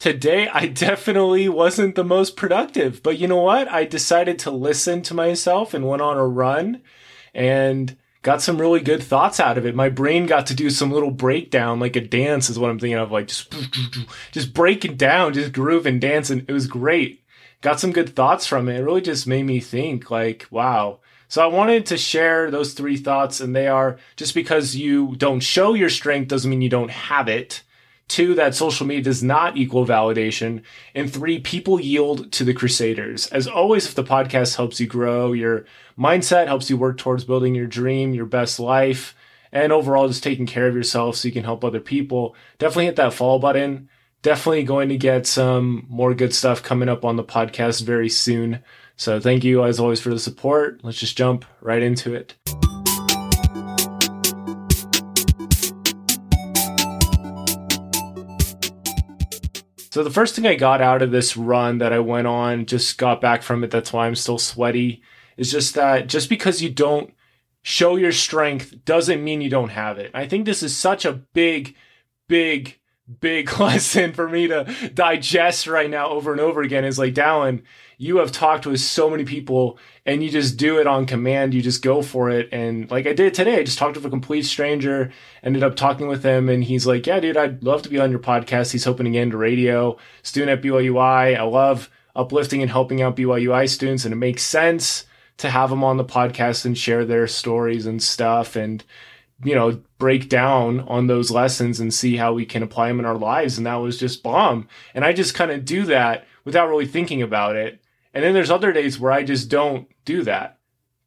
Today, I definitely wasn't the most productive, but you know what? I decided to listen to myself and went on a run and got some really good thoughts out of it. My brain got to do some little breakdown, like a dance is what I'm thinking of, like just, just breaking down, just grooving, dancing. It was great. Got some good thoughts from it. It really just made me think like, wow. So I wanted to share those three thoughts and they are just because you don't show your strength doesn't mean you don't have it. Two, that social media does not equal validation. And three, people yield to the crusaders. As always, if the podcast helps you grow your mindset, helps you work towards building your dream, your best life, and overall just taking care of yourself so you can help other people, definitely hit that follow button. Definitely going to get some more good stuff coming up on the podcast very soon. So thank you as always for the support. Let's just jump right into it. So the first thing I got out of this run that I went on, just got back from it, that's why I'm still sweaty, is just that just because you don't show your strength doesn't mean you don't have it. I think this is such a big, big, big lesson for me to digest right now over and over again is like, Dallin, you have talked with so many people and you just do it on command. You just go for it. And like I did today, I just talked with a complete stranger, ended up talking with him, and he's like, Yeah, dude, I'd love to be on your podcast. He's hoping to get into radio, student at BYUI. I love uplifting and helping out BYUI students, and it makes sense to have them on the podcast and share their stories and stuff. And you know, break down on those lessons and see how we can apply them in our lives. And that was just bomb. And I just kind of do that without really thinking about it. And then there's other days where I just don't do that,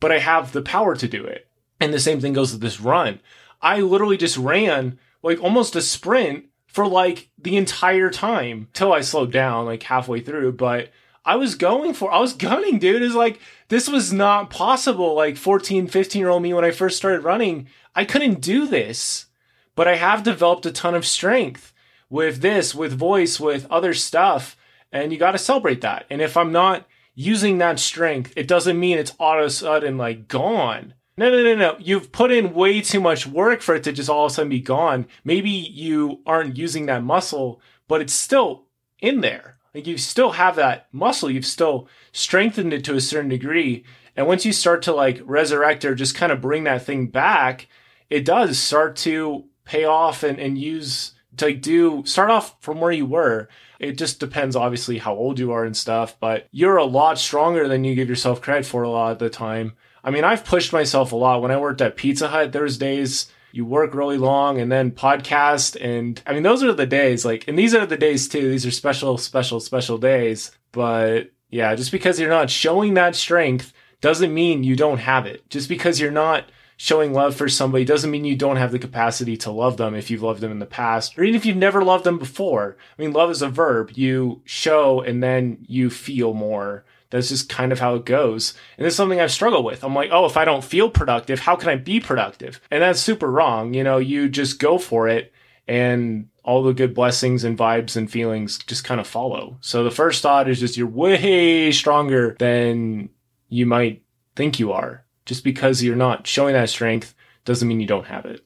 but I have the power to do it. And the same thing goes with this run. I literally just ran like almost a sprint for like the entire time till I slowed down like halfway through. But I was going for, I was gunning, dude. Is like, this was not possible. Like 14, 15 year old me when I first started running, I couldn't do this. But I have developed a ton of strength with this, with voice, with other stuff. And you got to celebrate that. And if I'm not using that strength, it doesn't mean it's all of a sudden like gone. No, no, no, no. You've put in way too much work for it to just all of a sudden be gone. Maybe you aren't using that muscle, but it's still in there. Like you still have that muscle. You've still strengthened it to a certain degree. And once you start to like resurrect or just kind of bring that thing back, it does start to pay off and, and use to like do start off from where you were it just depends, obviously, how old you are and stuff, but you're a lot stronger than you give yourself credit for a lot of the time. I mean, I've pushed myself a lot. When I worked at Pizza Hut, there's days you work really long and then podcast. And I mean, those are the days, like, and these are the days too. These are special, special, special days. But yeah, just because you're not showing that strength doesn't mean you don't have it. Just because you're not showing love for somebody doesn't mean you don't have the capacity to love them if you've loved them in the past or even if you've never loved them before. I mean, love is a verb. You show and then you feel more. That's just kind of how it goes. And it's something I've struggled with. I'm like, oh, if I don't feel productive, how can I be productive? And that's super wrong. You know, you just go for it and all the good blessings and vibes and feelings just kind of follow. So the first thought is just you're way stronger than you might think you are. Just because you're not showing that strength doesn't mean you don't have it.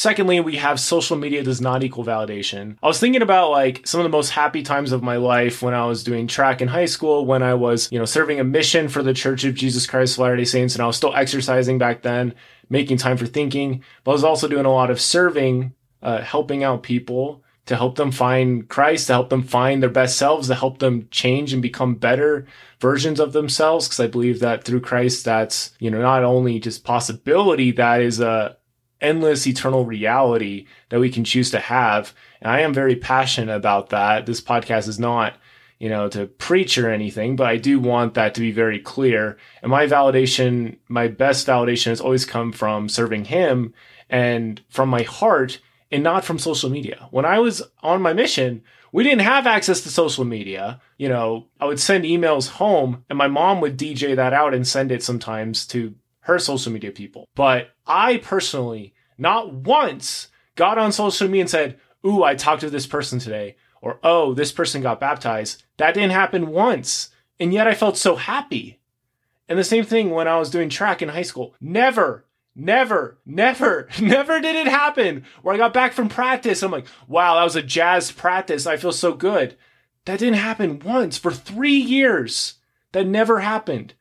Secondly, we have social media does not equal validation. I was thinking about like some of the most happy times of my life when I was doing track in high school, when I was, you know, serving a mission for the Church of Jesus Christ of Latter-day Saints, and I was still exercising back then, making time for thinking, but I was also doing a lot of serving, uh, helping out people, to help them find Christ, to help them find their best selves, to help them change and become better versions of themselves. Cause I believe that through Christ, that's, you know, not only just possibility, that is a endless eternal reality that we can choose to have. And I am very passionate about that. This podcast is not, you know, to preach or anything, but I do want that to be very clear. And my validation, my best validation has always come from serving him and from my heart and not from social media. When I was on my mission, we didn't have access to social media. You know, I would send emails home and my mom would DJ that out and send it sometimes to her social media people. But I personally, not once, got on social media and said, Ooh, I talked to this person today. Or, Oh, this person got baptized. That didn't happen once. And yet I felt so happy. And the same thing when I was doing track in high school. Never, Never, never, never did it happen where I got back from practice. I'm like, wow, that was a jazz practice. I feel so good. That didn't happen once for three years. That never happened.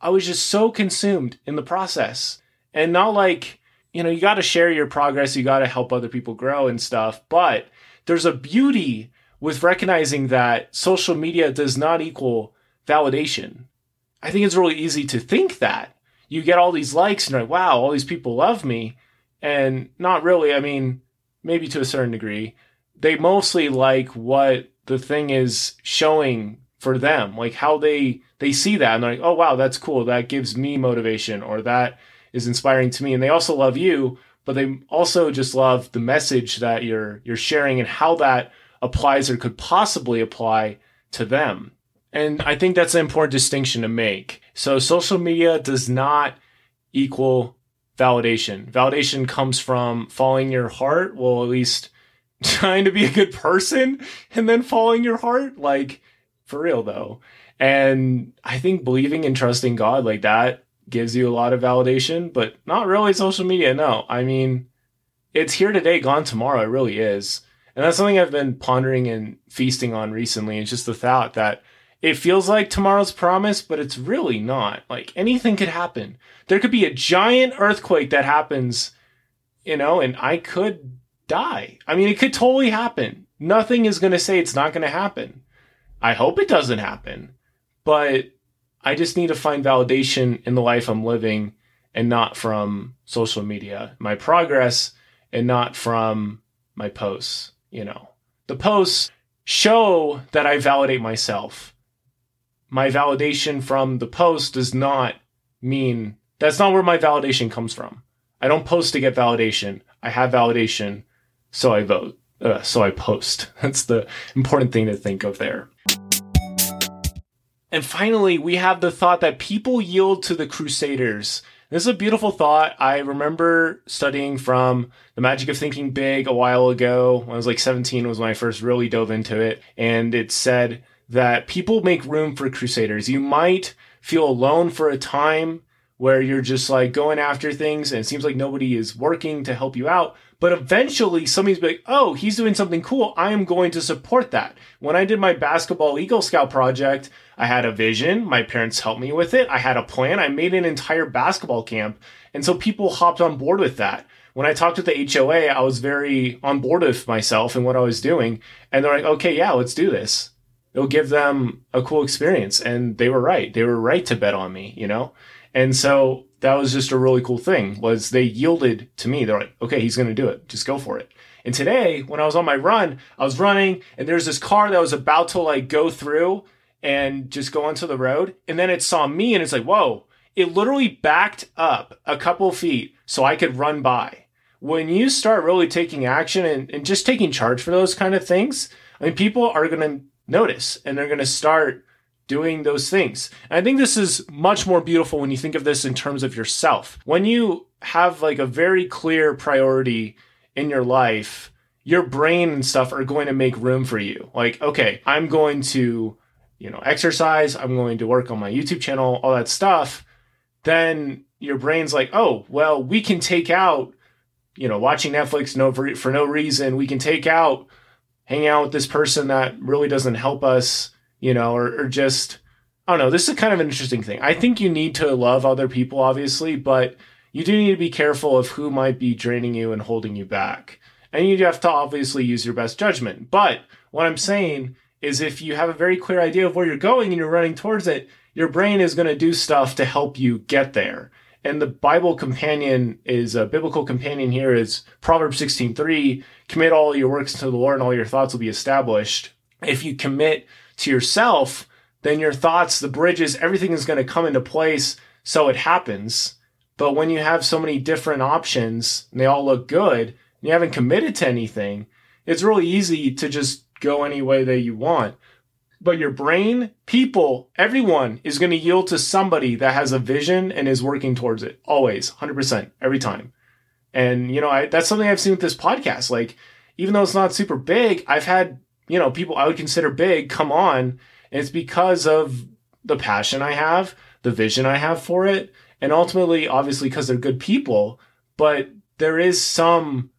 I was just so consumed in the process. And not like, you know, you got to share your progress, you got to help other people grow and stuff. But there's a beauty with recognizing that social media does not equal validation. I think it's really easy to think that. You get all these likes and you're like, wow, all these people love me. And not really. I mean, maybe to a certain degree. They mostly like what the thing is showing for them, like how they they see that and they're like, oh wow, that's cool. That gives me motivation or that is inspiring to me. And they also love you, but they also just love the message that you're you're sharing and how that applies or could possibly apply to them. And I think that's an important distinction to make. So social media does not equal validation. Validation comes from following your heart. Well, at least trying to be a good person and then following your heart. Like, for real though. And I think believing and trusting God like that gives you a lot of validation, but not really social media. No, I mean, it's here today, gone tomorrow. It really is. And that's something I've been pondering and feasting on recently. It's just the thought that it feels like tomorrow's promise, but it's really not. Like anything could happen. There could be a giant earthquake that happens, you know, and I could die. I mean, it could totally happen. Nothing is going to say it's not going to happen. I hope it doesn't happen, but I just need to find validation in the life I'm living and not from social media, my progress, and not from my posts. You know, the posts show that I validate myself. My validation from the post does not mean that's not where my validation comes from. I don't post to get validation. I have validation so I vote. Uh, so I post. That's the important thing to think of there. And finally, we have the thought that people yield to the Crusaders. This is a beautiful thought. I remember studying from The Magic of Thinking Big a while ago. When I was like 17 was when I first really dove into it. And it said that people make room for Crusaders. You might feel alone for a time where you're just like going after things and it seems like nobody is working to help you out. But eventually somebody's like, oh, he's doing something cool. I am going to support that. When I did my basketball Eagle Scout project, I had a vision. My parents helped me with it. I had a plan. I made an entire basketball camp. And so people hopped on board with that. When I talked with the HOA, I was very on board with myself and what I was doing. And they're like, okay, yeah, let's do this. It'll give them a cool experience. And they were right. They were right to bet on me, you know? And so that was just a really cool thing was they yielded to me. They're like, okay, he's going to do it. Just go for it. And today, when I was on my run, I was running and there's this car that was about to like go through and just go onto the road. And then it saw me and it's like, whoa, it literally backed up a couple feet so I could run by. When you start really taking action and, and just taking charge for those kind of things, I mean, people are going to notice and they're going to start doing those things. And I think this is much more beautiful when you think of this in terms of yourself. When you have like a very clear priority in your life, your brain and stuff are going to make room for you. Like, okay, I'm going to, you know, exercise, I'm going to work on my YouTube channel, all that stuff. Then your brain's like, oh, well, we can take out, you know, watching Netflix no for, for no reason. We can take out hanging out with this person that really doesn't help us you know, or, or just, I don't know. This is kind of an interesting thing. I think you need to love other people, obviously, but you do need to be careful of who might be draining you and holding you back. And you have to obviously use your best judgment. But what I'm saying is if you have a very clear idea of where you're going and you're running towards it, your brain is going to do stuff to help you get there. And the Bible companion is a biblical companion here is Proverbs 16:3, commit all your works to the Lord and all your thoughts will be established. If you commit to yourself, then your thoughts, the bridges, everything is going to come into place so it happens. But when you have so many different options and they all look good, and you haven't committed to anything, it's really easy to just go any way that you want. But your brain, people, everyone is going to yield to somebody that has a vision and is working towards it. Always, 100%, every time. And, you know, I, that's something I've seen with this podcast. Like, even though it's not super big, I've had you know, people I would consider big come on. And it's because of the passion I have, the vision I have for it, and ultimately, obviously, because they're good people, but there is some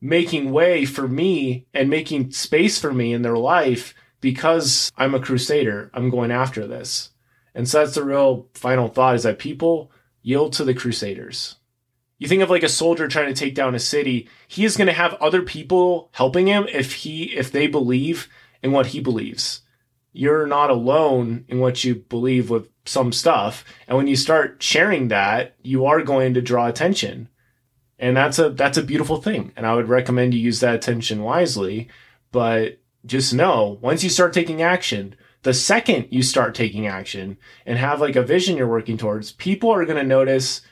making way for me and making space for me in their life because I'm a crusader. I'm going after this. And so that's the real final thought is that people yield to the crusaders. You think of like a soldier trying to take down a city, he is going to have other people helping him if he if they believe in what he believes. You're not alone in what you believe with some stuff, and when you start sharing that, you are going to draw attention. And that's a that's a beautiful thing, and I would recommend you use that attention wisely, but just know once you start taking action, the second you start taking action and have like a vision you're working towards, people are going to notice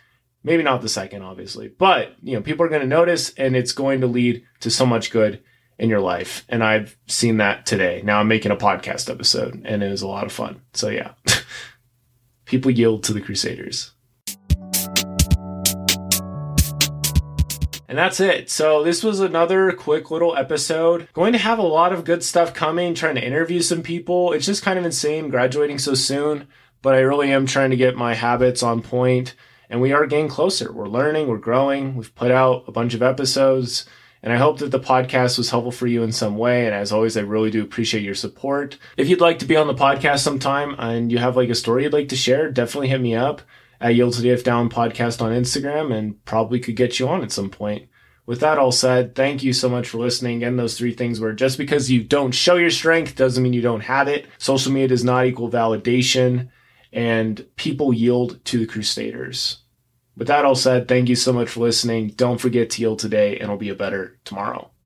maybe not the second obviously, but you know, people are going to notice and it's going to lead to so much good in your life. And I've seen that today. Now I'm making a podcast episode and it was a lot of fun. So yeah. people yield to the crusaders. And that's it. So this was another quick little episode. Going to have a lot of good stuff coming, trying to interview some people. It's just kind of insane graduating so soon, but I really am trying to get my habits on point and we are getting closer. We're learning, we're growing. We've put out a bunch of episodes. And I hope that the podcast was helpful for you in some way. And as always, I really do appreciate your support. If you'd like to be on the podcast sometime and you have like a story you'd like to share, definitely hit me up at Yield to DF Down podcast on Instagram and probably could get you on at some point. With that all said, thank you so much for listening. And those three things were just because you don't show your strength doesn't mean you don't have it. Social media does not equal validation, and people yield to the Crusaders. With that all said, thank you so much for listening. Don't forget to yield today, and it'll be a better tomorrow.